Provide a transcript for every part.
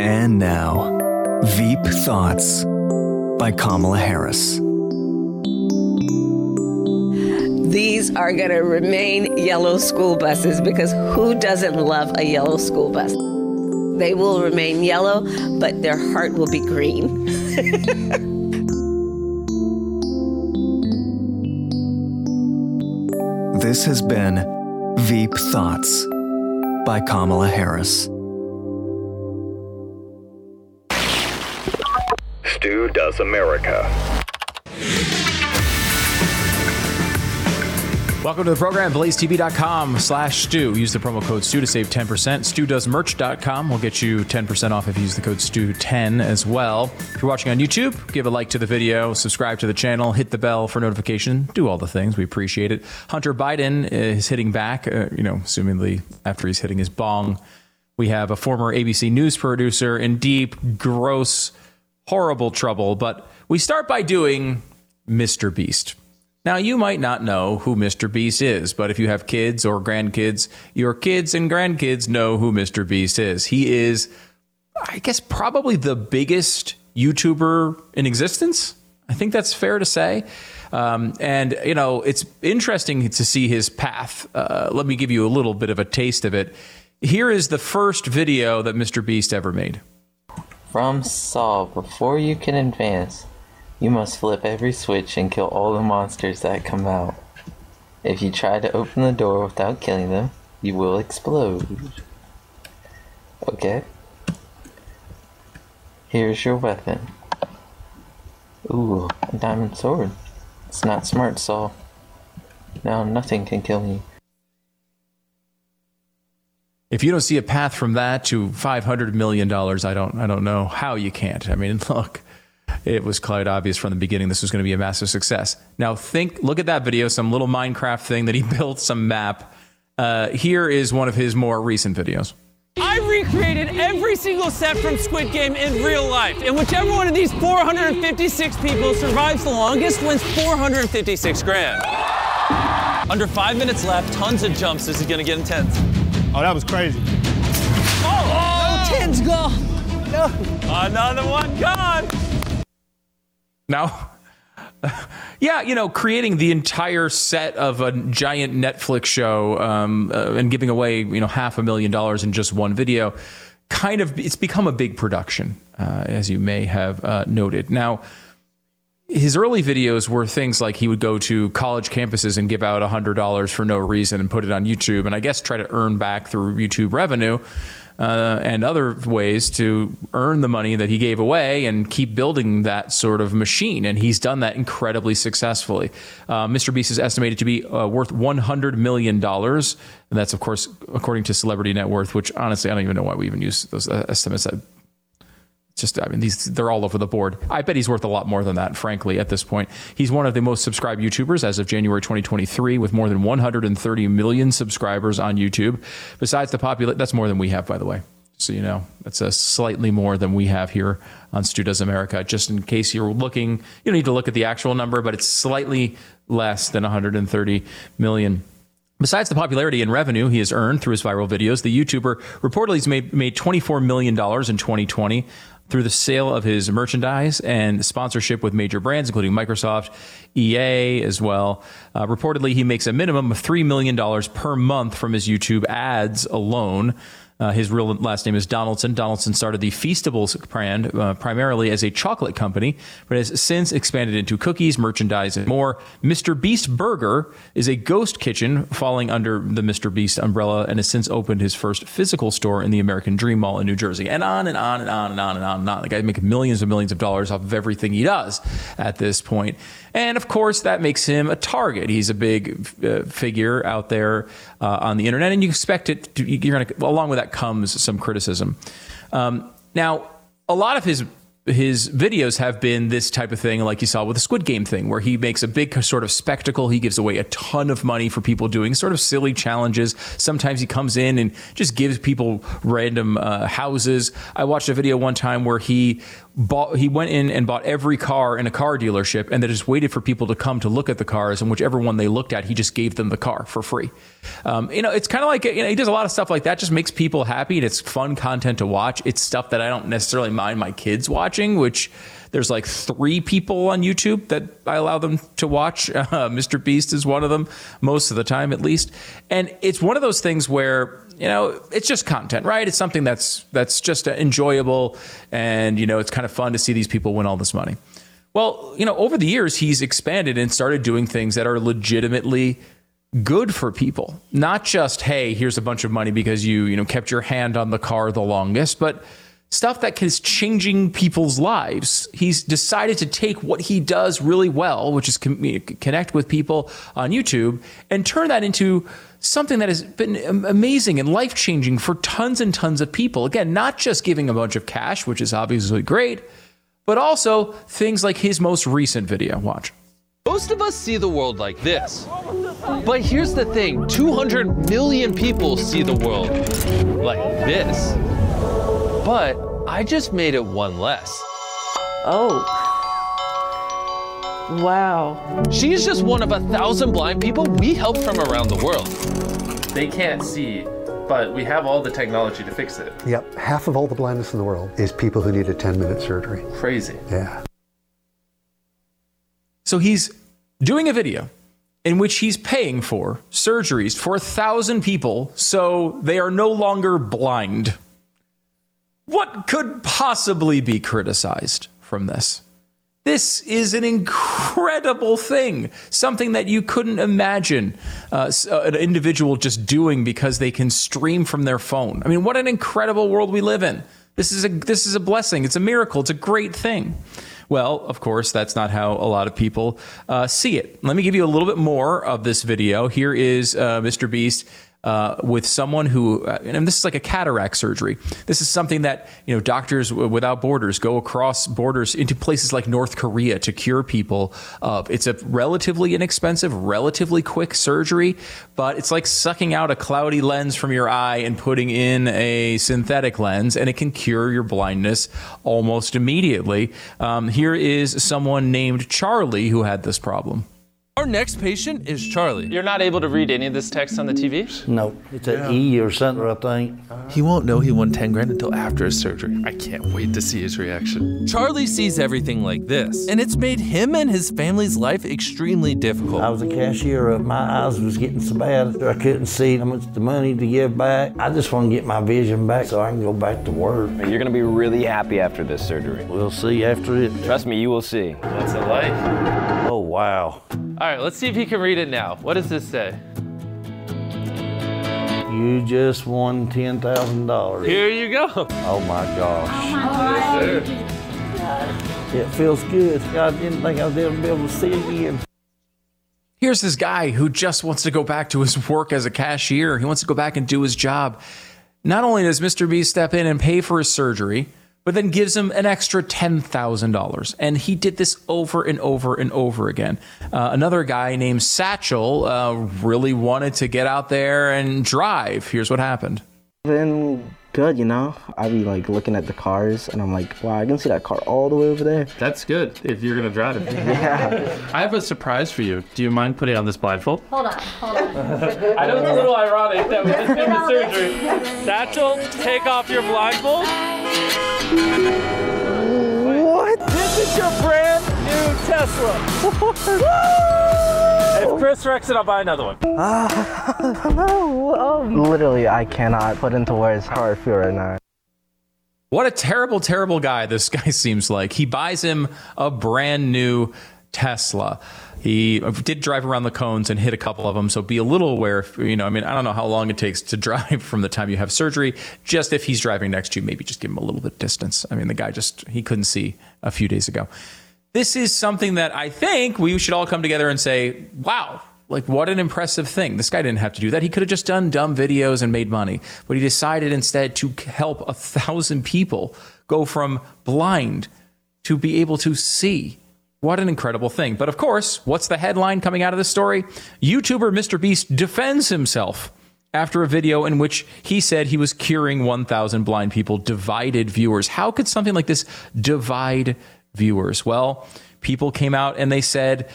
And now, Veep Thoughts by Kamala Harris. These are going to remain yellow school buses because who doesn't love a yellow school bus? They will remain yellow, but their heart will be green. This has been Veep Thoughts by Kamala Harris. Stu Does America. Welcome to the program, blazetv.com slash Stu. Use the promo code Stu to save 10%. StuDoesMerch.com will get you 10% off if you use the code Stu10 as well. If you're watching on YouTube, give a like to the video, subscribe to the channel, hit the bell for notification, do all the things. We appreciate it. Hunter Biden is hitting back, uh, you know, assumingly after he's hitting his bong. We have a former ABC News producer in deep, gross, horrible trouble. But we start by doing Mr. Beast. Now, you might not know who Mr. Beast is, but if you have kids or grandkids, your kids and grandkids know who Mr. Beast is. He is, I guess, probably the biggest YouTuber in existence. I think that's fair to say. Um, and, you know, it's interesting to see his path. Uh, let me give you a little bit of a taste of it. Here is the first video that Mr. Beast ever made. From Saw, before you can advance, you must flip every switch and kill all the monsters that come out. If you try to open the door without killing them, you will explode. Okay? Here's your weapon. Ooh, a diamond sword. It's not smart, Saul. Now nothing can kill me. If you don't see a path from that to five hundred million dollars, I don't I don't know how you can't. I mean, look, it was quite obvious from the beginning this was going to be a massive success. Now think, look at that video, some little Minecraft thing that he built, some map. Uh, here is one of his more recent videos. I recreated every single set from Squid Game in real life, and whichever one of these 456 people survives the longest wins 456 grand. Under five minutes left, tons of jumps. This is gonna get intense. Oh, that was crazy. Oh, oh! Tens gone. No. Another one gone. Now, yeah, you know, creating the entire set of a giant Netflix show um, uh, and giving away, you know, half a million dollars in just one video, kind of, it's become a big production, uh, as you may have uh, noted. Now, his early videos were things like he would go to college campuses and give out $100 for no reason and put it on YouTube and I guess try to earn back through YouTube revenue uh, and other ways to earn the money that he gave away and keep building that sort of machine. And he's done that incredibly successfully. Uh, Mr. Beast is estimated to be uh, worth $100 million. And that's, of course, according to Celebrity Net Worth, which honestly, I don't even know why we even use those uh, estimates just I mean these they're all over the board. I bet he's worth a lot more than that, frankly, at this point. He's one of the most subscribed YouTubers as of January 2023 with more than 130 million subscribers on YouTube. Besides the population that's more than we have by the way. So you know, that's a slightly more than we have here on Stu Does America. Just in case you're looking, you don't need to look at the actual number, but it's slightly less than 130 million. Besides the popularity and revenue he has earned through his viral videos, the YouTuber reportedly has made, made $24 million in 2020 through the sale of his merchandise and sponsorship with major brands, including Microsoft, EA as well. Uh, reportedly, he makes a minimum of $3 million per month from his YouTube ads alone. Uh, his real last name is Donaldson. Donaldson started the Feastables brand uh, primarily as a chocolate company, but has since expanded into cookies, merchandise, and more. Mr. Beast Burger is a ghost kitchen falling under the Mr. Beast umbrella and has since opened his first physical store in the American Dream Mall in New Jersey. And on and on and on and on and on and on. The guy makes millions and millions of dollars off of everything he does at this point. And of course, that makes him a target. He's a big uh, figure out there uh, on the internet, and you expect it to, you're going to, along with that comes some criticism. Um, now, a lot of his his videos have been this type of thing, like you saw with the Squid Game thing, where he makes a big sort of spectacle. He gives away a ton of money for people doing sort of silly challenges. Sometimes he comes in and just gives people random uh, houses. I watched a video one time where he bought he went in and bought every car in a car dealership and then just waited for people to come to look at the cars and whichever one they looked at he just gave them the car for free. Um, you know it's kind of like you know he does a lot of stuff like that just makes people happy and it's fun content to watch. It's stuff that i don't necessarily mind my kids watching which there's like three people on youtube that i allow them to watch. Uh, mr beast is one of them most of the time at least. And it's one of those things where you know, it's just content, right? It's something that's that's just enjoyable, and you know, it's kind of fun to see these people win all this money. Well, you know, over the years, he's expanded and started doing things that are legitimately good for people. Not just, hey, here's a bunch of money because you, you know, kept your hand on the car the longest, but stuff that is changing people's lives. He's decided to take what he does really well, which is connect with people on YouTube, and turn that into something that has been amazing and life changing for tons and tons of people. Again, not just giving a bunch of cash, which is obviously great, but also things like his most recent video. Watch. Most of us see the world like this. But here's the thing 200 million people see the world like this. But I just made it one less. Oh. Wow. She's just one of a thousand blind people we help from around the world. They can't see, but we have all the technology to fix it. Yep, half of all the blindness in the world is people who need a 10 minute surgery. Crazy. Yeah. So he's doing a video in which he's paying for surgeries for a thousand people so they are no longer blind. What could possibly be criticized from this? This is an incredible thing, something that you couldn't imagine uh, an individual just doing because they can stream from their phone. I mean, what an incredible world we live in. This is a this is a blessing. It's a miracle. It's a great thing. Well, of course, that's not how a lot of people uh, see it. Let me give you a little bit more of this video. Here is uh, Mr. Beast uh, with someone who, uh, and this is like a cataract surgery. This is something that you know doctors without borders go across borders into places like North Korea to cure people. Of it's a relatively inexpensive, relatively quick surgery, but it's like sucking out a cloudy lens from your eye and putting in a synthetic lens, and it can cure your blindness almost immediately. Um, here is someone named Charlie who had this problem. Our next patient is Charlie. You're not able to read any of this text on the TV? No, it's an E or something, I think. He won't know he won 10 grand until after his surgery. I can't wait to see his reaction. Charlie sees everything like this, and it's made him and his family's life extremely difficult. I was a cashier. My eyes was getting so bad I couldn't see how much the money to give back. I just want to get my vision back so I can go back to work. You're going to be really happy after this surgery. We'll see after it. Trust me, you will see. What's it like? Oh, wow. All right, let's see if he can read it now. What does this say? You just won ten thousand dollars. Here you go. Oh my gosh. Oh my God. It feels good. I didn't think I'd ever be able to see again. Here's this guy who just wants to go back to his work as a cashier. He wants to go back and do his job. Not only does Mr. B step in and pay for his surgery, but then gives him an extra $10,000. And he did this over and over and over again. Uh, another guy named Satchel uh, really wanted to get out there and drive. Here's what happened. Then good, you know. I'd be like looking at the cars and I'm like, wow, I can see that car all the way over there. That's good if you're gonna drive it. Yeah. I have a surprise for you. Do you mind putting on this blindfold? Hold on, hold on. I know it's a little ironic that we just did the surgery. Satchel, take off your blindfold. What? This is your brand new Tesla. if Chris wrecks it, I'll buy another one. Oh, um. Literally, I cannot put into words how I feel right now. What a terrible, terrible guy this guy seems like. He buys him a brand new Tesla. He did drive around the cones and hit a couple of them, so be a little aware. If, you know, I mean, I don't know how long it takes to drive from the time you have surgery. Just if he's driving next to you, maybe just give him a little bit of distance. I mean, the guy just he couldn't see a few days ago. This is something that I think we should all come together and say, "Wow, Like, what an impressive thing. This guy didn't have to do that. He could have just done dumb videos and made money. But he decided instead to help a thousand people go from blind to be able to see. What an incredible thing. But of course, what's the headline coming out of this story? YouTuber Mr. Beast defends himself after a video in which he said he was curing 1,000 blind people, divided viewers. How could something like this divide viewers? Well, people came out and they said,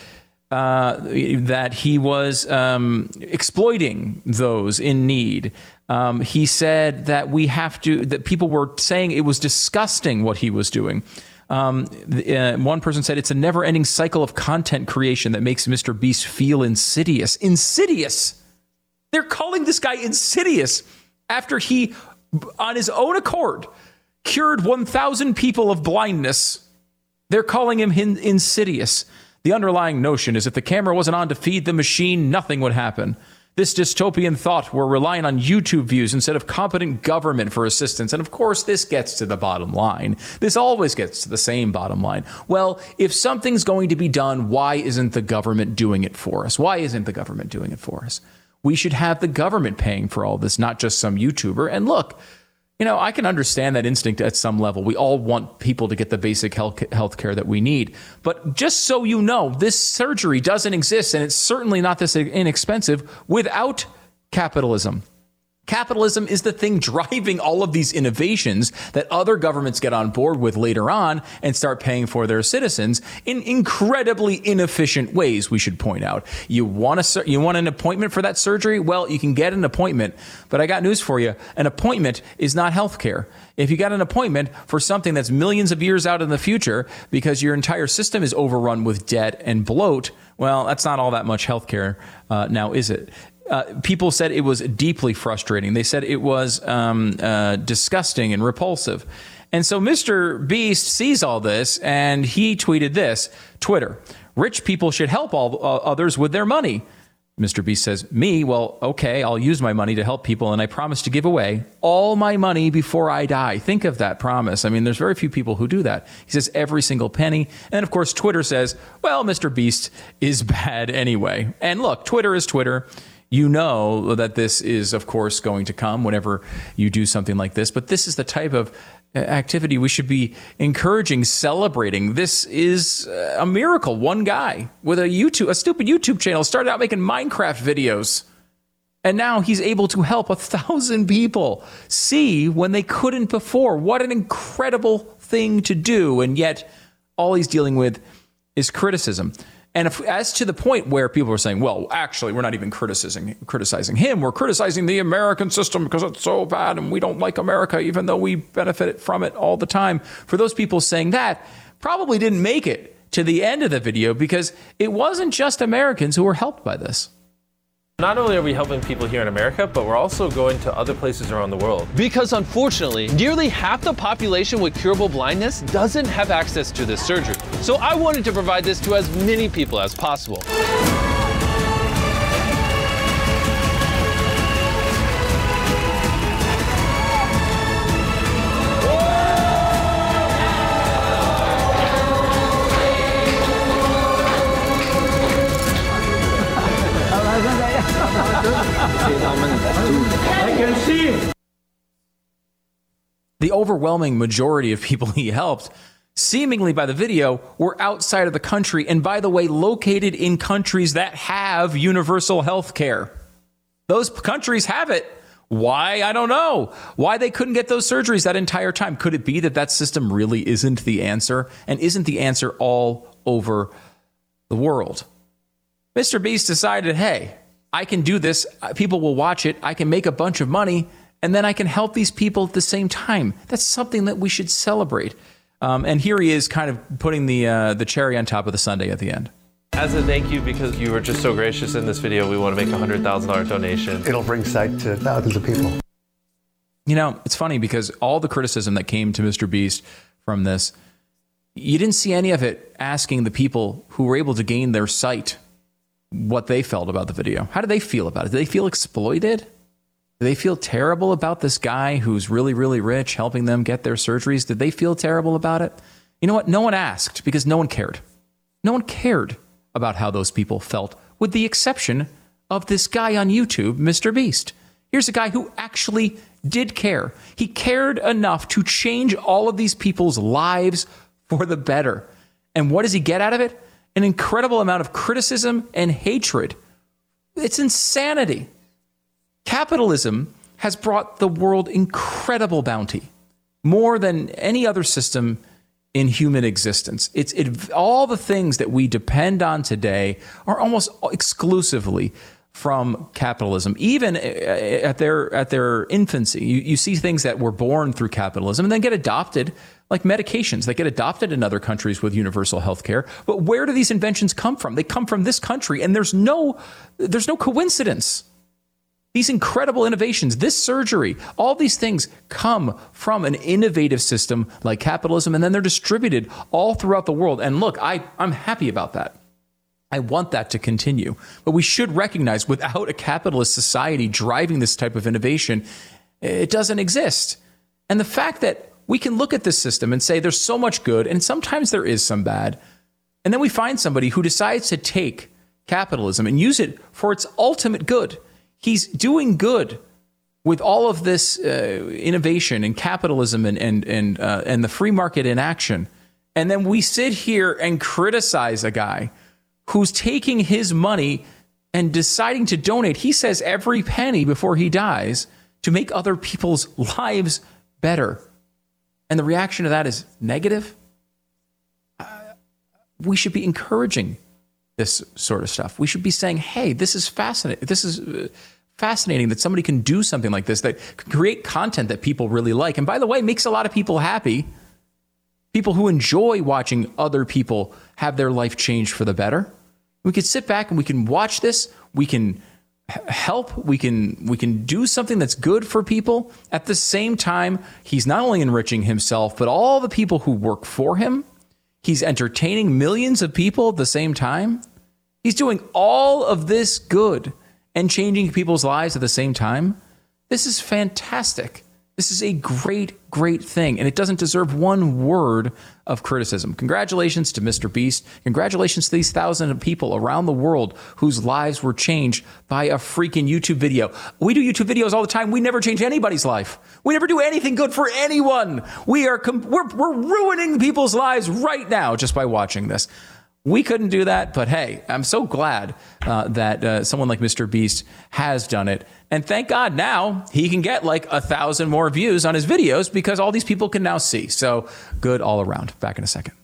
uh, that he was um, exploiting those in need. Um, he said that we have to, that people were saying it was disgusting what he was doing. Um, uh, one person said it's a never ending cycle of content creation that makes Mr. Beast feel insidious. Insidious! They're calling this guy insidious after he, on his own accord, cured 1,000 people of blindness. They're calling him hin- insidious. The underlying notion is if the camera wasn't on to feed the machine, nothing would happen. This dystopian thought we're relying on YouTube views instead of competent government for assistance. And of course, this gets to the bottom line. This always gets to the same bottom line. Well, if something's going to be done, why isn't the government doing it for us? Why isn't the government doing it for us? We should have the government paying for all this, not just some YouTuber. And look, you know, I can understand that instinct at some level. We all want people to get the basic health care that we need. But just so you know, this surgery doesn't exist, and it's certainly not this inexpensive without capitalism. Capitalism is the thing driving all of these innovations that other governments get on board with later on and start paying for their citizens in incredibly inefficient ways, we should point out. You want a, you want an appointment for that surgery? Well, you can get an appointment, but I got news for you. An appointment is not health care. If you got an appointment for something that's millions of years out in the future because your entire system is overrun with debt and bloat, well, that's not all that much healthcare uh, now, is it? Uh, people said it was deeply frustrating. They said it was um, uh, disgusting and repulsive. And so Mr. Beast sees all this and he tweeted this Twitter, rich people should help all uh, others with their money. Mr. Beast says, Me, well, okay, I'll use my money to help people, and I promise to give away all my money before I die. Think of that promise. I mean, there's very few people who do that. He says, Every single penny. And of course, Twitter says, Well, Mr. Beast is bad anyway. And look, Twitter is Twitter you know that this is, of course, going to come whenever you do something like this. But this is the type of uh, activity we should be encouraging, celebrating. This is uh, a miracle. One guy with a YouTube, a stupid YouTube channel, started out making Minecraft videos. And now he's able to help a thousand people see when they couldn't before. What an incredible thing to do. And yet, all he's dealing with is criticism. And if, as to the point where people are saying, well, actually, we're not even criticizing criticizing him. We're criticizing the American system because it's so bad and we don't like America, even though we benefit from it all the time. For those people saying that, probably didn't make it to the end of the video because it wasn't just Americans who were helped by this. Not only are we helping people here in America, but we're also going to other places around the world. Because unfortunately, nearly half the population with curable blindness doesn't have access to this surgery. So I wanted to provide this to as many people as possible. I can see. The overwhelming majority of people he helped, seemingly by the video, were outside of the country and, by the way, located in countries that have universal health care. Those countries have it. Why? I don't know. Why they couldn't get those surgeries that entire time. Could it be that that system really isn't the answer and isn't the answer all over the world? Mr. Beast decided, hey, I can do this. Uh, people will watch it. I can make a bunch of money, and then I can help these people at the same time. That's something that we should celebrate. Um, and here he is, kind of putting the uh, the cherry on top of the sundae at the end. As a thank you, because you were just so gracious in this video, we want to make a hundred thousand dollar donation. It'll bring sight to thousands of people. You know, it's funny because all the criticism that came to Mr. Beast from this, you didn't see any of it asking the people who were able to gain their sight what they felt about the video. How do they feel about it? Do they feel exploited? Do they feel terrible about this guy who's really, really rich helping them get their surgeries? Did they feel terrible about it? You know what? No one asked because no one cared. No one cared about how those people felt with the exception of this guy on YouTube, Mr. Beast. Here's a guy who actually did care. He cared enough to change all of these people's lives for the better. And what does he get out of it? An incredible amount of criticism and hatred. It's insanity. Capitalism has brought the world incredible bounty, more than any other system in human existence. It's it, all the things that we depend on today are almost exclusively from capitalism. Even uh, at their at their infancy, you, you see things that were born through capitalism and then get adopted, like medications that get adopted in other countries with universal health care. But where do these inventions come from? They come from this country, and there's no there's no coincidence. These incredible innovations, this surgery, all these things come from an innovative system like capitalism, and then they're distributed all throughout the world. And look, I, I'm happy about that. I want that to continue. But we should recognize without a capitalist society driving this type of innovation, it doesn't exist. And the fact that we can look at this system and say there's so much good, and sometimes there is some bad, and then we find somebody who decides to take capitalism and use it for its ultimate good. He's doing good with all of this uh, innovation and capitalism and and and uh, and the free market in action, and then we sit here and criticize a guy who's taking his money and deciding to donate. He says every penny before he dies to make other people's lives better, and the reaction to that is negative. Uh, we should be encouraging this sort of stuff. We should be saying, "Hey, this is fascinating. This is." Uh, fascinating that somebody can do something like this that create content that people really like and by the way makes a lot of people happy people who enjoy watching other people have their life changed for the better we can sit back and we can watch this we can help we can we can do something that's good for people. At the same time he's not only enriching himself but all the people who work for him. He's entertaining millions of people at the same time. He's doing all of this good and changing people's lives at the same time, this is fantastic. This is a great, great thing, and it doesn't deserve one word of criticism. Congratulations to Mr. Beast. Congratulations to these thousands of people around the world whose lives were changed by a freaking YouTube video. We do YouTube videos all the time. We never change anybody's life. We never do anything good for anyone. We are com- we're, we're ruining people's lives right now just by watching this. We couldn't do that, but hey, I'm so glad uh, that uh, someone like Mr. Beast has done it. And thank God now he can get like a thousand more views on his videos because all these people can now see. So good all around. Back in a second.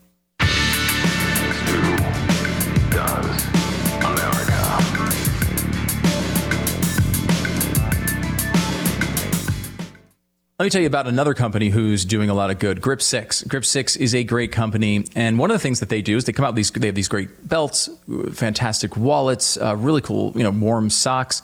Let me tell you about another company who's doing a lot of good. Grip Six. Grip Six is a great company, and one of the things that they do is they come out with these. They have these great belts, fantastic wallets, uh, really cool, you know, warm socks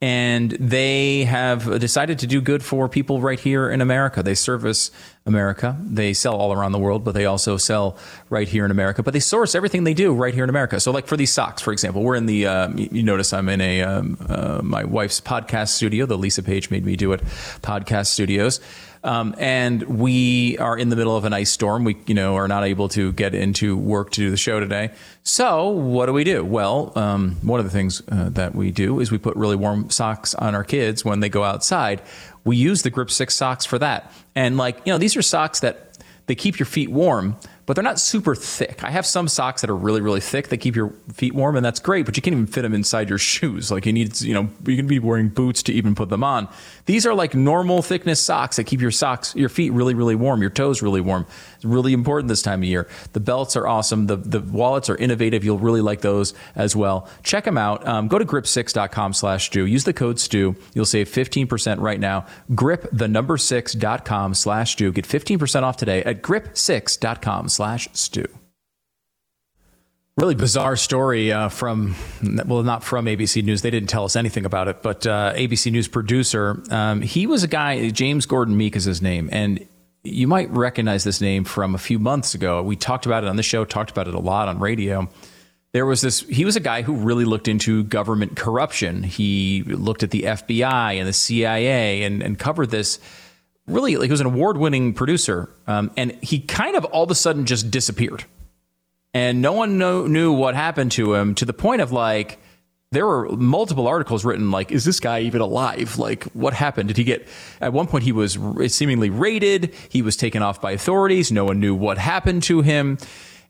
and they have decided to do good for people right here in America. They service America. They sell all around the world, but they also sell right here in America. But they source everything they do right here in America. So, like for these socks, for example, we're in the. Um, you notice I'm in a um, uh, my wife's podcast studio. The Lisa Page made me do it. Podcast studios. Um, and we are in the middle of an ice storm. We, you know, are not able to get into work to do the show today. So what do we do? Well, um, one of the things uh, that we do is we put really warm socks on our kids when they go outside. We use the Grip Six socks for that. And like, you know, these are socks that they keep your feet warm, but they're not super thick. I have some socks that are really, really thick that keep your feet warm, and that's great, but you can't even fit them inside your shoes. Like you need, you know, you can be wearing boots to even put them on. These are like normal thickness socks that keep your socks, your feet really, really warm, your toes really warm. It's really important this time of year. The belts are awesome. The, the wallets are innovative. You'll really like those as well. Check them out. Um, go to grip6.com slash Stu. Use the code Stu. You'll save 15% right now. Grip the number 6.com slash Stu. Get 15% off today at grip6.com slash Stu. Really bizarre story uh, from, well, not from ABC News. They didn't tell us anything about it, but uh, ABC News producer, um, he was a guy, James Gordon Meek is his name. And you might recognize this name from a few months ago. We talked about it on the show, talked about it a lot on radio. There was this, he was a guy who really looked into government corruption. He looked at the FBI and the CIA and, and covered this really, like he was an award winning producer. Um, and he kind of all of a sudden just disappeared and no one know, knew what happened to him to the point of like there were multiple articles written like, is this guy even alive? Like, what happened? Did he get, at one point, he was seemingly raided. He was taken off by authorities. No one knew what happened to him.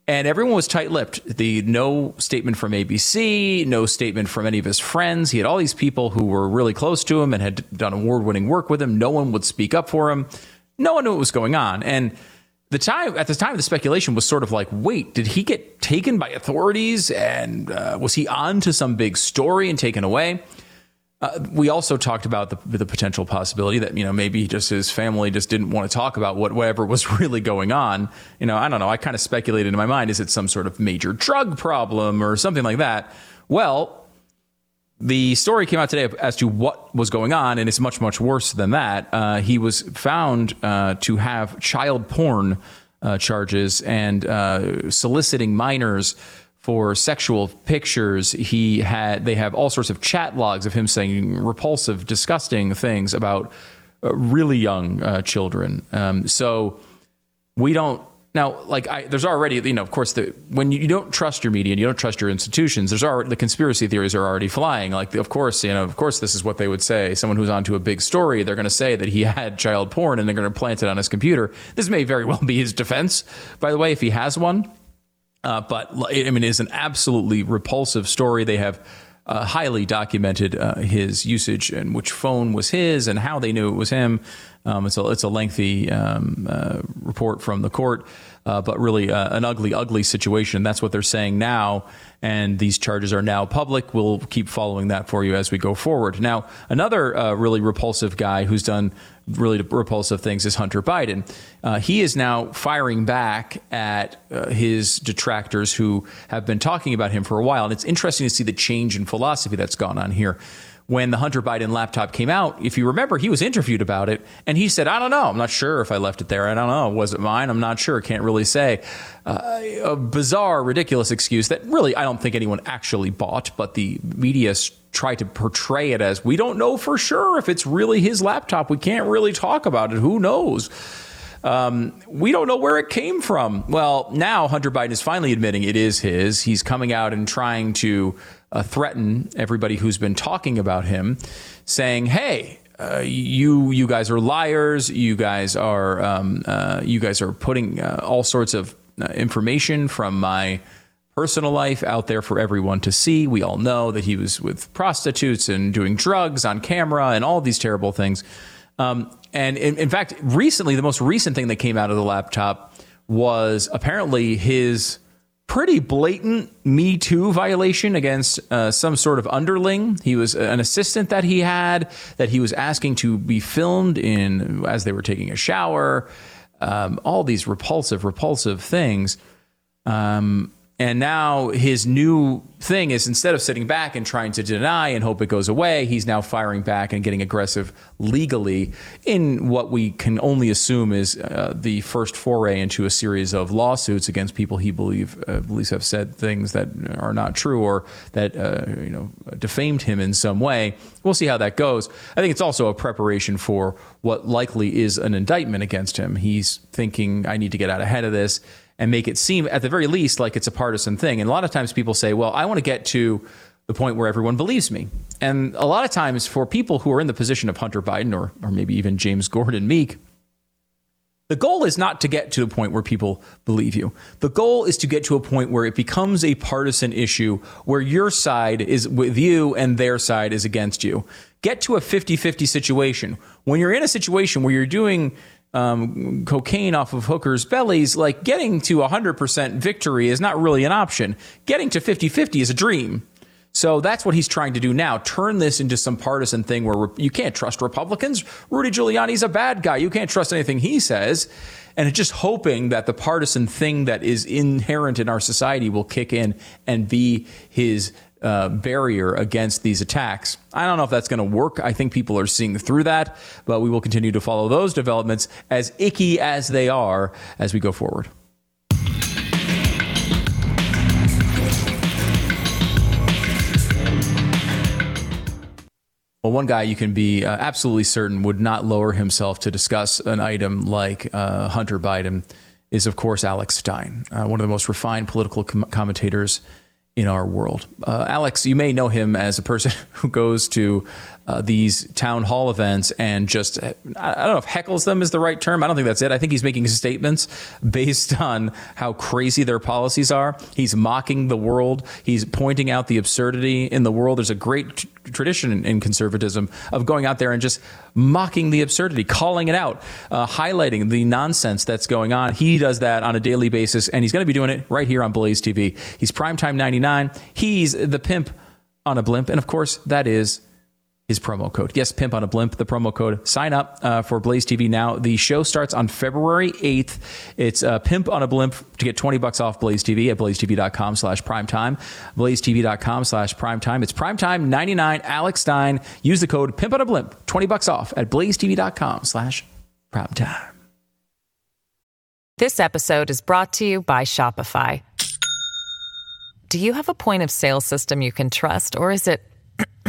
And everyone was tight lipped. The no statement from ABC, no statement from any of his friends. He had all these people who were really close to him and had done award winning work with him. No one would speak up for him. No one knew what was going on. And the time at the time the speculation was sort of like wait did he get taken by authorities and uh, was he on to some big story and taken away uh, we also talked about the, the potential possibility that you know maybe just his family just didn't want to talk about what, whatever was really going on. You know i don't know. I kind of speculated in my mind is it some sort of major drug problem or something like that? Well the story came out today as to what was going on, and it's much, much worse than that. Uh, he was found uh, to have child porn uh, charges and uh, soliciting minors for sexual pictures. He had they have all sorts of chat logs of him saying repulsive, disgusting things about uh, really young uh, children. Um, so we don't now, like, I, there's already, you know, of course, the, when you, you, don't trust your media and you don't trust your institutions, there's already the conspiracy theories are already flying. Like, of course, you know, of course, this is what they would say. Someone who's onto a big story, they're going to say that he had child porn and they're going to plant it on his computer. This may very well be his defense, by the way, if he has one. Uh, but I mean, it's an absolutely repulsive story. They have uh, highly documented uh, his usage and which phone was his and how they knew it was him. Um, it's, a, it's a lengthy um, uh, report from the court, uh, but really uh, an ugly, ugly situation. That's what they're saying now. And these charges are now public. We'll keep following that for you as we go forward. Now, another uh, really repulsive guy who's done really repulsive things is Hunter Biden. Uh, he is now firing back at uh, his detractors who have been talking about him for a while. And it's interesting to see the change in philosophy that's gone on here when the Hunter Biden laptop came out, if you remember, he was interviewed about it and he said, I don't know. I'm not sure if I left it there. I don't know. Was it mine? I'm not sure. Can't really say. Uh, a bizarre, ridiculous excuse that really I don't think anyone actually bought, but the media tried to portray it as we don't know for sure if it's really his laptop. We can't really talk about it. Who knows? Um, we don't know where it came from. Well, now Hunter Biden is finally admitting it is his. He's coming out and trying to uh, threaten everybody who's been talking about him, saying, "Hey, uh, you you guys are liars. You guys are um, uh, you guys are putting uh, all sorts of uh, information from my." Personal life out there for everyone to see. We all know that he was with prostitutes and doing drugs on camera and all these terrible things. Um, and in, in fact, recently, the most recent thing that came out of the laptop was apparently his pretty blatant Me Too violation against uh, some sort of underling. He was an assistant that he had that he was asking to be filmed in as they were taking a shower. Um, all these repulsive, repulsive things. Um, and now his new thing is instead of sitting back and trying to deny and hope it goes away, he's now firing back and getting aggressive legally in what we can only assume is uh, the first foray into a series of lawsuits against people he believe uh, believes have said things that are not true or that uh, you know defamed him in some way. We'll see how that goes. I think it's also a preparation for what likely is an indictment against him. He's thinking, I need to get out ahead of this and make it seem, at the very least, like it's a partisan thing. And a lot of times people say, well, I want to get to the point where everyone believes me. And a lot of times for people who are in the position of Hunter Biden or, or maybe even James Gordon Meek, the goal is not to get to a point where people believe you. The goal is to get to a point where it becomes a partisan issue where your side is with you and their side is against you. Get to a 50 50 situation. When you're in a situation where you're doing um, cocaine off of hookers' bellies, like getting to 100% victory is not really an option. Getting to 50 50 is a dream. So that's what he's trying to do now. Turn this into some partisan thing where you can't trust Republicans. Rudy Giuliani's a bad guy. You can't trust anything he says. And just hoping that the partisan thing that is inherent in our society will kick in and be his uh, barrier against these attacks. I don't know if that's going to work. I think people are seeing through that, but we will continue to follow those developments as icky as they are as we go forward. Well, one guy you can be uh, absolutely certain would not lower himself to discuss an item like uh, Hunter Biden is, of course, Alex Stein, uh, one of the most refined political com- commentators in our world. Uh, Alex, you may know him as a person who goes to uh, these town hall events and just, I don't know if heckles them is the right term. I don't think that's it. I think he's making statements based on how crazy their policies are. He's mocking the world, he's pointing out the absurdity in the world. There's a great tradition in conservatism of going out there and just mocking the absurdity, calling it out, uh, highlighting the nonsense that's going on. He does that on a daily basis, and he's going to be doing it right here on Blaze TV. He's primetime 99. He's the pimp on a blimp. And of course, that is his promo code. Yes, Pimp on a Blimp, the promo code. Sign up uh, for Blaze TV now. The show starts on February 8th. It's uh, Pimp on a Blimp to get 20 bucks off Blaze TV at blazetv.com slash primetime. blazetv.com slash primetime. It's primetime 99. Alex Stein. Use the code Pimp on a Blimp, 20 bucks off at blazetv.com slash primetime. This episode is brought to you by Shopify. Do you have a point of sale system you can trust, or is it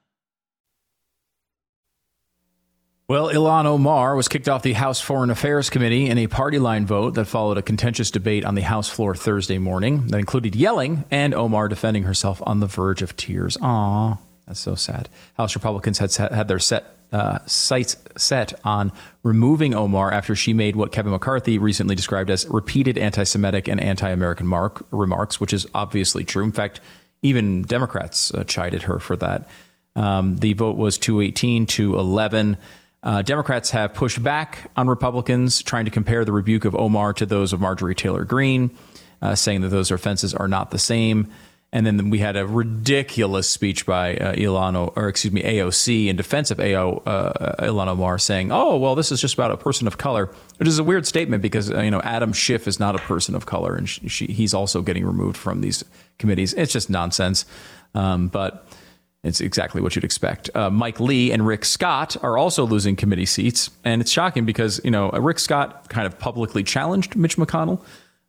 Well, Ilhan Omar was kicked off the House Foreign Affairs Committee in a party line vote that followed a contentious debate on the House floor Thursday morning that included yelling and Omar defending herself on the verge of tears. Aw, that's so sad. House Republicans had set, had their set uh, sights set on removing Omar after she made what Kevin McCarthy recently described as repeated anti-Semitic and anti-American remarks, which is obviously true. In fact, even Democrats uh, chided her for that. Um, the vote was 218 to 11. Uh, Democrats have pushed back on Republicans, trying to compare the rebuke of Omar to those of Marjorie Taylor Greene, uh, saying that those offenses are not the same. And then we had a ridiculous speech by uh, Ilhan, or excuse me, AOC in defense of AO, uh, Omar, saying, "Oh, well, this is just about a person of color," which is a weird statement because uh, you know Adam Schiff is not a person of color, and she, she, he's also getting removed from these committees. It's just nonsense. Um, but it's exactly what you'd expect. Uh, Mike Lee and Rick Scott are also losing committee seats, and it's shocking because you know Rick Scott kind of publicly challenged Mitch McConnell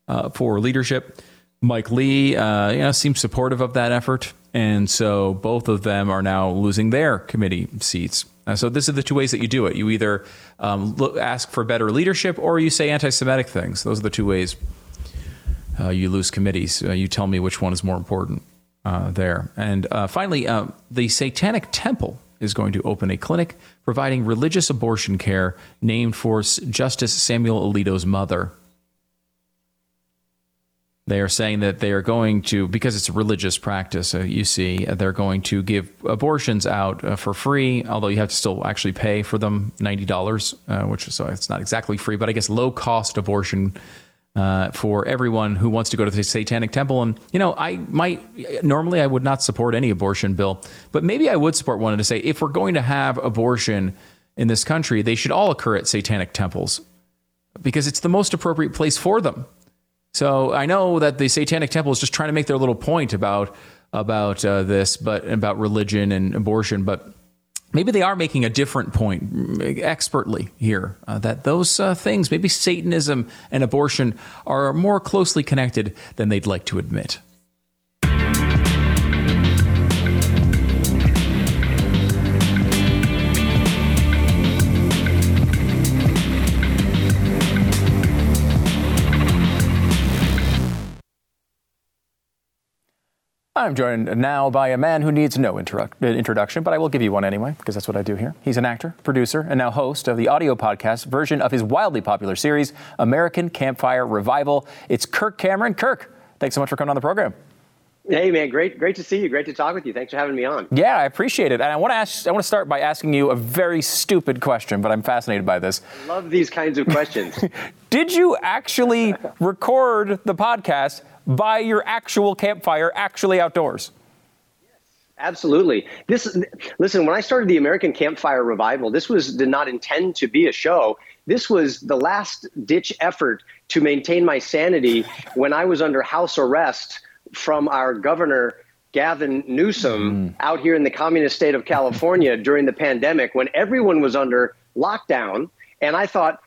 uh, for leadership. Mike Lee, uh, you know, seems supportive of that effort, and so both of them are now losing their committee seats. Uh, so this are the two ways that you do it. You either um, look, ask for better leadership, or you say anti-Semitic things. Those are the two ways uh, you lose committees. Uh, you tell me which one is more important uh, there. And uh, finally, uh, the Satanic Temple is going to open a clinic providing religious abortion care named for Justice Samuel Alito's mother. They are saying that they are going to, because it's a religious practice, uh, you see, uh, they're going to give abortions out uh, for free, although you have to still actually pay for them $90, which is, so it's not exactly free, but I guess low cost abortion uh, for everyone who wants to go to the Satanic Temple. And you know, I might normally I would not support any abortion bill, but maybe I would support one to say if we're going to have abortion in this country, they should all occur at Satanic temples because it's the most appropriate place for them. So I know that the Satanic Temple is just trying to make their little point about about uh, this, but about religion and abortion, but maybe they are making a different point expertly here uh, that those uh, things, maybe Satanism and abortion, are more closely connected than they'd like to admit. I'm joined now by a man who needs no uh, introduction, but I will give you one anyway, because that's what I do here. He's an actor, producer, and now host of the audio podcast version of his wildly popular series, American Campfire Revival. It's Kirk Cameron. Kirk, thanks so much for coming on the program. Hey man, great, great to see you. Great to talk with you. Thanks for having me on. Yeah, I appreciate it. And I want to ask, I want to start by asking you a very stupid question, but I'm fascinated by this. I love these kinds of questions. Did you actually record the podcast by your actual campfire, actually outdoors? Yes, Absolutely. This listen, when I started the American Campfire Revival, this was did not intend to be a show. This was the last ditch effort to maintain my sanity when I was under house arrest from our governor Gavin Newsom mm. out here in the communist state of California during the pandemic when everyone was under lockdown and I thought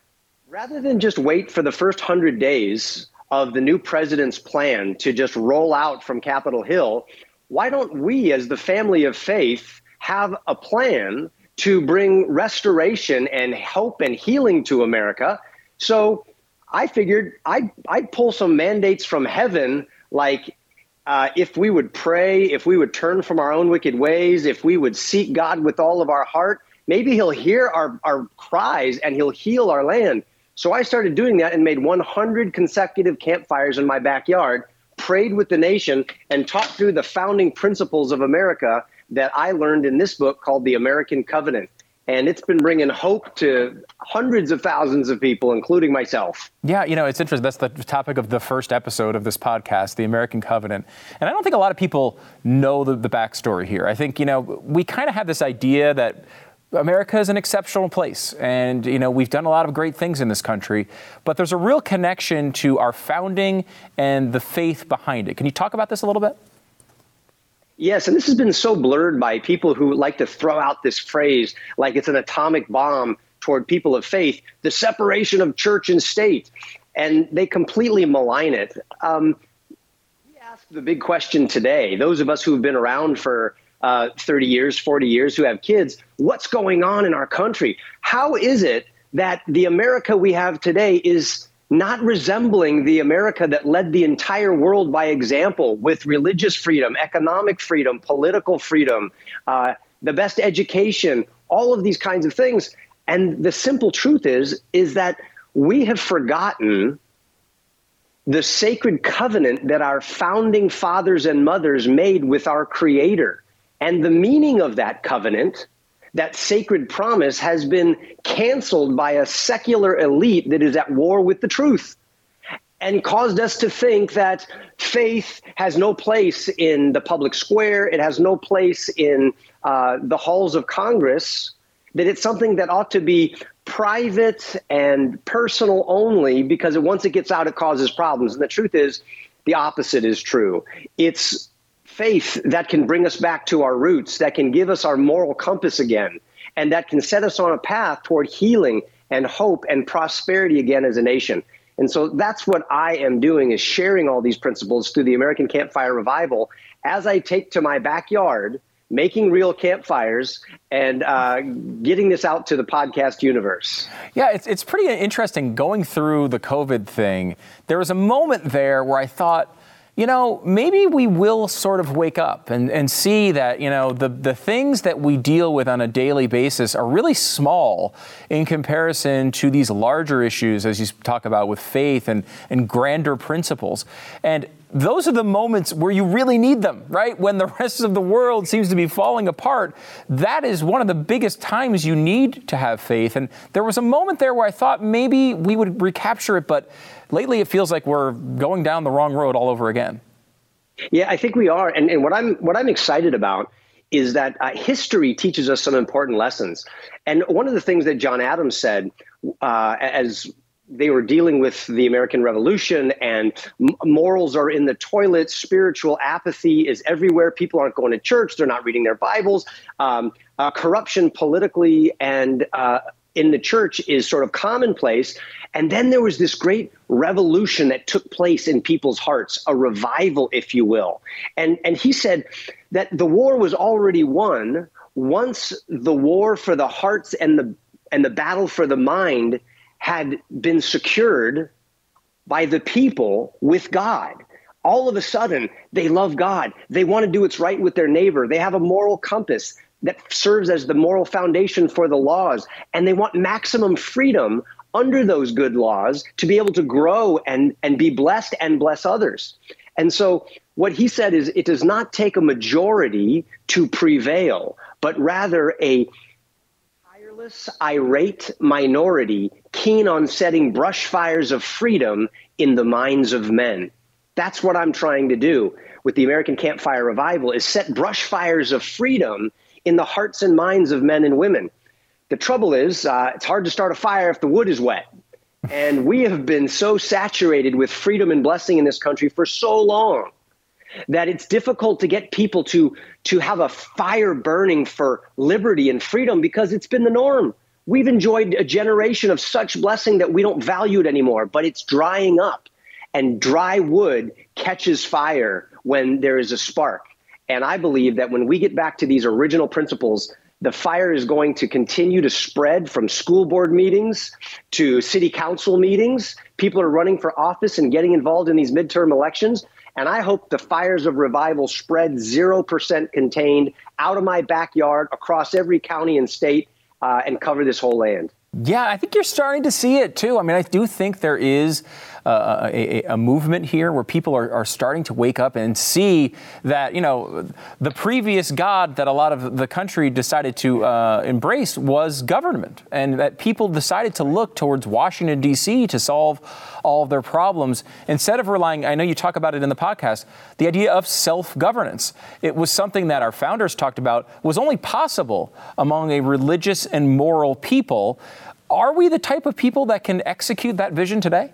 Rather than just wait for the first hundred days of the new president's plan to just roll out from Capitol Hill, why don't we, as the family of faith, have a plan to bring restoration and hope and healing to America? So I figured I'd, I'd pull some mandates from heaven, like uh, if we would pray, if we would turn from our own wicked ways, if we would seek God with all of our heart, maybe He'll hear our, our cries and He'll heal our land. So I started doing that and made 100 consecutive campfires in my backyard, prayed with the nation, and taught through the founding principles of America that I learned in this book called The American Covenant. And it's been bringing hope to hundreds of thousands of people, including myself. Yeah, you know, it's interesting. That's the topic of the first episode of this podcast, the American Covenant. And I don't think a lot of people know the, the backstory here. I think, you know, we kind of have this idea that America is an exceptional place, and you know we've done a lot of great things in this country, but there's a real connection to our founding and the faith behind it. Can you talk about this a little bit? Yes, and this has been so blurred by people who like to throw out this phrase like it's an atomic bomb toward people of faith, the separation of church and state, and they completely malign it. Um, we ask the big question today. Those of us who have been around for uh, 30 years, 40 years, who have kids, what's going on in our country? How is it that the America we have today is not resembling the America that led the entire world by example with religious freedom, economic freedom, political freedom, uh, the best education, all of these kinds of things. And the simple truth is, is that we have forgotten the sacred covenant that our founding fathers and mothers made with our Creator. And the meaning of that covenant, that sacred promise, has been canceled by a secular elite that is at war with the truth and caused us to think that faith has no place in the public square, it has no place in uh, the halls of Congress, that it's something that ought to be private and personal only because once it gets out, it causes problems. And the truth is, the opposite is true. It's faith that can bring us back to our roots, that can give us our moral compass again, and that can set us on a path toward healing and hope and prosperity again as a nation. And so that's what I am doing is sharing all these principles through the American Campfire Revival as I take to my backyard, making real campfires and uh, getting this out to the podcast universe. Yeah, it's, it's pretty interesting going through the COVID thing. There was a moment there where I thought, you know, maybe we will sort of wake up and, and see that, you know, the, the things that we deal with on a daily basis are really small in comparison to these larger issues, as you talk about with faith and, and grander principles. And those are the moments where you really need them, right? When the rest of the world seems to be falling apart, that is one of the biggest times you need to have faith. And there was a moment there where I thought maybe we would recapture it, but lately it feels like we're going down the wrong road all over again. Yeah, I think we are. And, and what I'm what I'm excited about is that uh, history teaches us some important lessons. And one of the things that John Adams said uh, as they were dealing with the American Revolution and morals are in the toilet, spiritual apathy is everywhere. People aren't going to church, they're not reading their Bibles. Um, uh, corruption politically and uh, in the church is sort of commonplace. And then there was this great revolution that took place in people's hearts, a revival, if you will. And, and he said that the war was already won once the war for the hearts and the, and the battle for the mind had been secured by the people with God. All of a sudden, they love God. They want to do what's right with their neighbor. They have a moral compass that serves as the moral foundation for the laws. And they want maximum freedom under those good laws to be able to grow and, and be blessed and bless others. And so, what he said is it does not take a majority to prevail, but rather a tireless, irate minority keen on setting brush fires of freedom in the minds of men. That's what I'm trying to do with the American Campfire Revival is set brush fires of freedom in the hearts and minds of men and women. The trouble is, uh, it's hard to start a fire if the wood is wet. And we have been so saturated with freedom and blessing in this country for so long that it's difficult to get people to, to have a fire burning for liberty and freedom because it's been the norm. We've enjoyed a generation of such blessing that we don't value it anymore, but it's drying up. And dry wood catches fire when there is a spark. And I believe that when we get back to these original principles, the fire is going to continue to spread from school board meetings to city council meetings. People are running for office and getting involved in these midterm elections. And I hope the fires of revival spread 0% contained out of my backyard across every county and state uh, and cover this whole land. Yeah, I think you're starting to see it too. I mean, I do think there is a, a, movement here where people are, are, starting to wake up and see that, you know, the previous God that a lot of the country decided to uh, embrace was government, and that people decided to look towards Washington, D.C. to solve all of their problems instead of relying, I know you talk about it in the podcast, the idea of self governance. It was something that our founders talked about was only possible among a religious and moral people. Are we the type of people that can execute that vision today?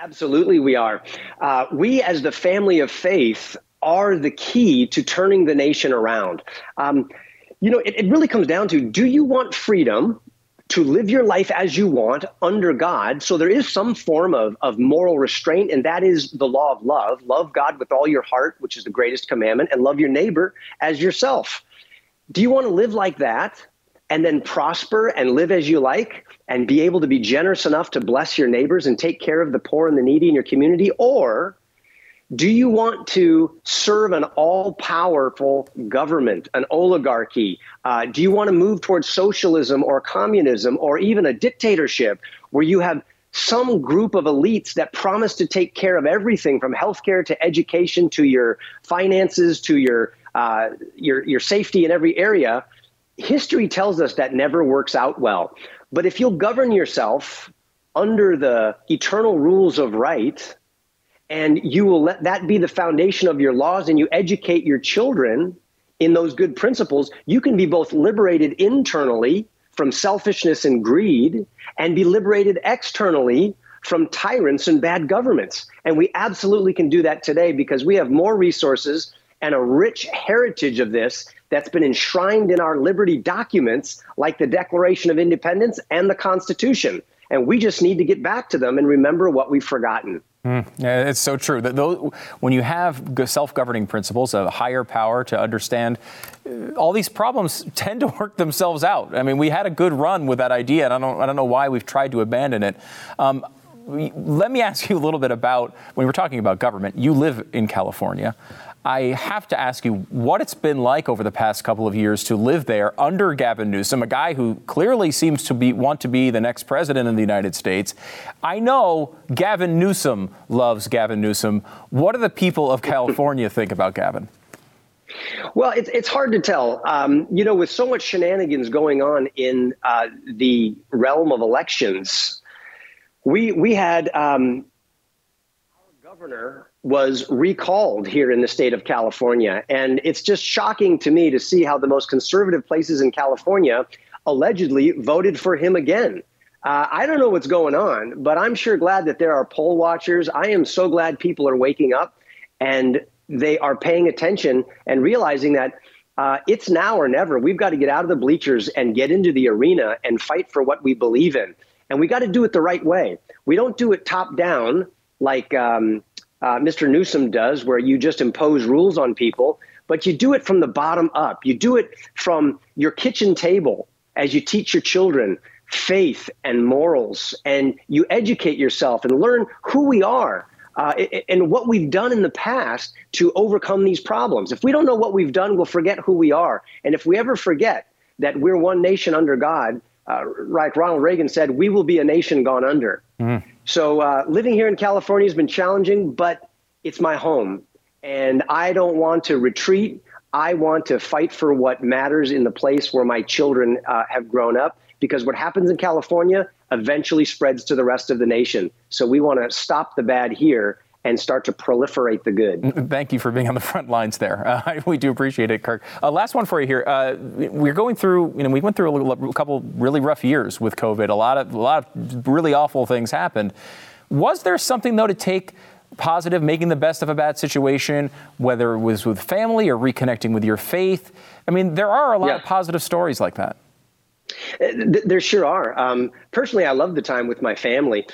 Absolutely, we are. Uh, we, as the family of faith, are the key to turning the nation around. Um, you know, it, it really comes down to do you want freedom to live your life as you want under God? So there is some form of, of moral restraint, and that is the law of love. Love God with all your heart, which is the greatest commandment, and love your neighbor as yourself. Do you want to live like that? And then prosper and live as you like and be able to be generous enough to bless your neighbors and take care of the poor and the needy in your community? Or do you want to serve an all powerful government, an oligarchy? Uh, do you want to move towards socialism or communism or even a dictatorship where you have some group of elites that promise to take care of everything from healthcare to education to your finances to your uh, your your safety in every area? History tells us that never works out well. But if you'll govern yourself under the eternal rules of right, and you will let that be the foundation of your laws, and you educate your children in those good principles, you can be both liberated internally from selfishness and greed and be liberated externally from tyrants and bad governments. And we absolutely can do that today because we have more resources and a rich heritage of this that's been enshrined in our liberty documents like the Declaration of Independence and the Constitution. And we just need to get back to them and remember what we've forgotten. Mm, yeah, it's so true. That when you have self-governing principles, a higher power to understand, uh, all these problems tend to work themselves out. I mean, we had a good run with that idea, and I don't, I don't know why we've tried to abandon it. Um, let me ask you a little bit about when we're talking about government. You live in California. I have to ask you what it's been like over the past couple of years to live there under Gavin Newsom, a guy who clearly seems to be want to be the next president of the United States. I know Gavin Newsom loves Gavin Newsom. What do the people of California think about Gavin? Well, it's it's hard to tell. Um, you know, with so much shenanigans going on in uh, the realm of elections, we we had um, our governor was recalled here in the state of California. And it's just shocking to me to see how the most conservative places in California allegedly voted for him again. Uh, I don't know what's going on, but I'm sure glad that there are poll watchers. I am so glad people are waking up and they are paying attention and realizing that uh, it's now or never. We've got to get out of the bleachers and get into the arena and fight for what we believe in. And we got to do it the right way. We don't do it top down like um, uh, Mr. Newsom does, where you just impose rules on people, but you do it from the bottom up. You do it from your kitchen table as you teach your children faith and morals, and you educate yourself and learn who we are. Uh, and what we've done in the past to overcome these problems. If we don't know what we've done, we'll forget who we are. And if we ever forget that we're one nation under God, uh, like Ronald Reagan said, we will be a nation gone under. Mm. So uh, living here in California has been challenging, but it's my home. And I don't want to retreat. I want to fight for what matters in the place where my children uh, have grown up because what happens in California eventually spreads to the rest of the nation. So we want to stop the bad here and start to proliferate the good. Thank you for being on the front lines there. Uh, we do appreciate it, Kirk. Uh, last one for you here. Uh, we're going through, you know, we went through a, a, couple really rough years with COVID. A lot of, a lot of really awful things happened. Was there something though to take? Positive, making the best of a bad situation, whether it was with family or reconnecting with your faith. I mean, there are a lot yeah. of positive stories like that. There sure are. Um, personally, I love the time with my family.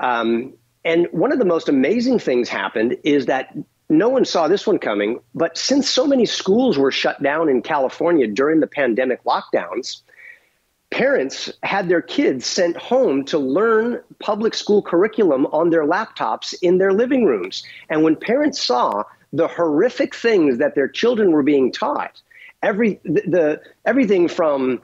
Um, and one of the most amazing things happened is that no one saw this one coming. But since so many schools were shut down in California during the pandemic lockdowns, parents had their kids sent home to learn public school curriculum on their laptops in their living rooms. And when parents saw the horrific things that their children were being taught, every the, the everything from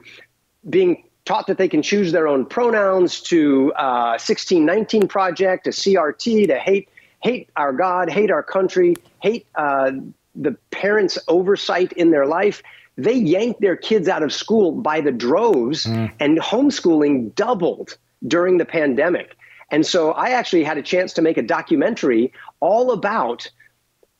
being taught that they can choose their own pronouns to uh, 1619 project to CRT to hate hate our God, hate our country, hate uh, the parents' oversight in their life. They yanked their kids out of school by the droves, and homeschooling doubled during the pandemic. And so I actually had a chance to make a documentary all about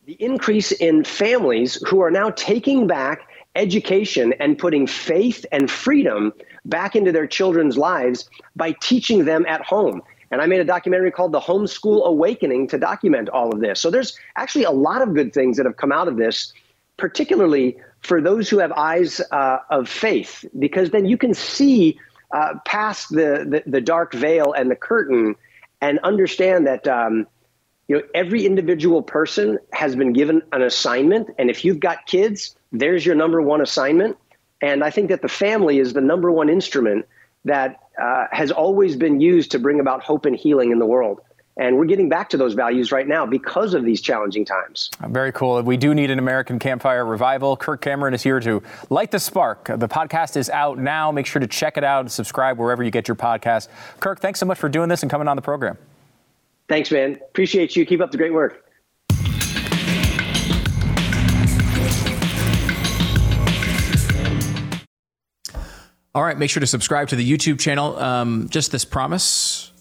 the increase in families who are now taking back education and putting faith and freedom back into their children's lives by teaching them at home. And I made a documentary called The Homeschool Awakening to document all of this. So there's actually a lot of good things that have come out of this, particularly for those who have eyes uh, of faith, because then you can see uh, past the, the, the dark veil and the curtain and understand that um, you know every individual person has been given an assignment and if you've got kids there's your number one assignment and i think that the family is the number one instrument that uh, has always been used to bring about hope and healing in the world and we're getting back to those values right now because of these challenging times. Very cool. We do need an American Campfire revival. Kirk Cameron is here to light the spark. The podcast is out now. Make sure to check it out and subscribe wherever you get your podcast. Kirk, thanks so much for doing this and coming on the program. Thanks, man. Appreciate you. Keep up the great work. All right, make sure to subscribe to the YouTube channel. Um, just this promise.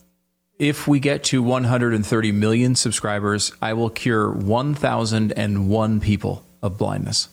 If we get to 130 million subscribers, I will cure 1,001 people of blindness.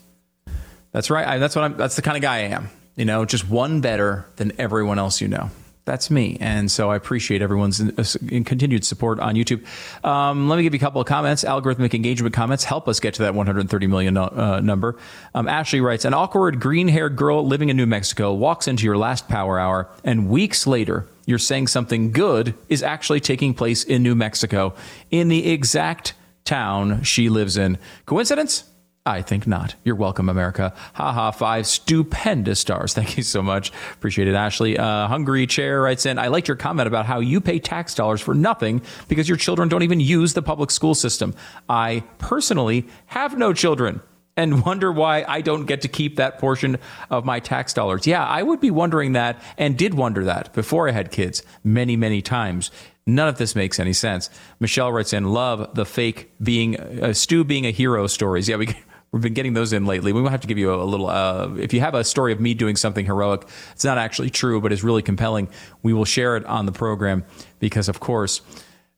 That's right. I, that's what I'm. That's the kind of guy I am. You know, just one better than everyone else you know. That's me, and so I appreciate everyone's uh, continued support on YouTube. Um, let me give you a couple of comments. Algorithmic engagement comments help us get to that 130 million uh, number. Um, Ashley writes: An awkward green-haired girl living in New Mexico walks into your last power hour, and weeks later, you're saying something good is actually taking place in New Mexico, in the exact town she lives in. Coincidence? I think not. You're welcome, America. Haha, five stupendous stars. Thank you so much. Appreciate it, Ashley. Uh, Hungry Chair writes in I liked your comment about how you pay tax dollars for nothing because your children don't even use the public school system. I personally have no children and wonder why I don't get to keep that portion of my tax dollars. Yeah, I would be wondering that and did wonder that before I had kids many, many times. None of this makes any sense. Michelle writes in, love the fake being, uh, Stu being a hero stories. Yeah, we. We've been getting those in lately. We might have to give you a, a little. Uh, if you have a story of me doing something heroic, it's not actually true, but it's really compelling. We will share it on the program because, of course,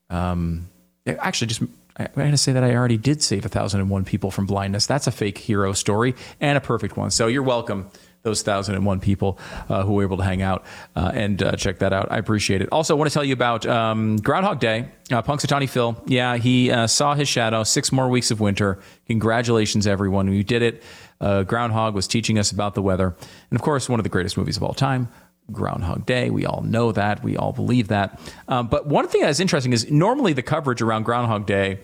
um, actually, just I'm going to say that I already did save a 1,001 people from blindness. That's a fake hero story and a perfect one. So you're welcome, those 1,001 people uh, who were able to hang out uh, and uh, check that out. I appreciate it. Also, I want to tell you about um, Groundhog Day. Uh, Punxsutawney Phil, yeah, he uh, saw his shadow. Six more weeks of winter. Congratulations, everyone. You did it. Uh, Groundhog was teaching us about the weather. And of course, one of the greatest movies of all time. Groundhog Day. We all know that. We all believe that. Um, but one thing that's interesting is normally the coverage around Groundhog Day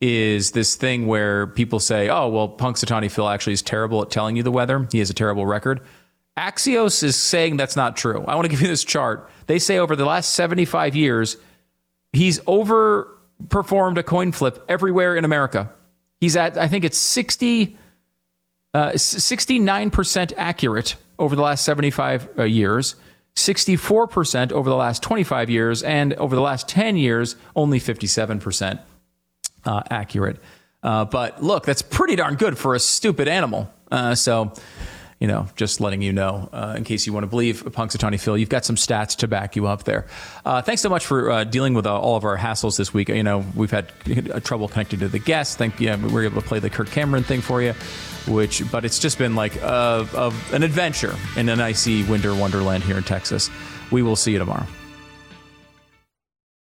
is this thing where people say, oh, well, Punxsutawney Phil actually is terrible at telling you the weather. He has a terrible record. Axios is saying that's not true. I want to give you this chart. They say over the last 75 years, he's overperformed a coin flip everywhere in America. He's at, I think it's 60, uh, 69% accurate over the last 75 uh, years, 64% over the last 25 years, and over the last 10 years, only 57% uh, accurate. Uh, but look, that's pretty darn good for a stupid animal. Uh, so, you know, just letting you know, uh, in case you want to believe Punxsutawney Phil, you've got some stats to back you up there. Uh, thanks so much for uh, dealing with all of our hassles this week. You know, we've had trouble connecting to the guests. Thank you. Yeah, we were able to play the Kirk Cameron thing for you, which, but it's just been like a, a, an adventure in an icy winter wonderland here in Texas. We will see you tomorrow.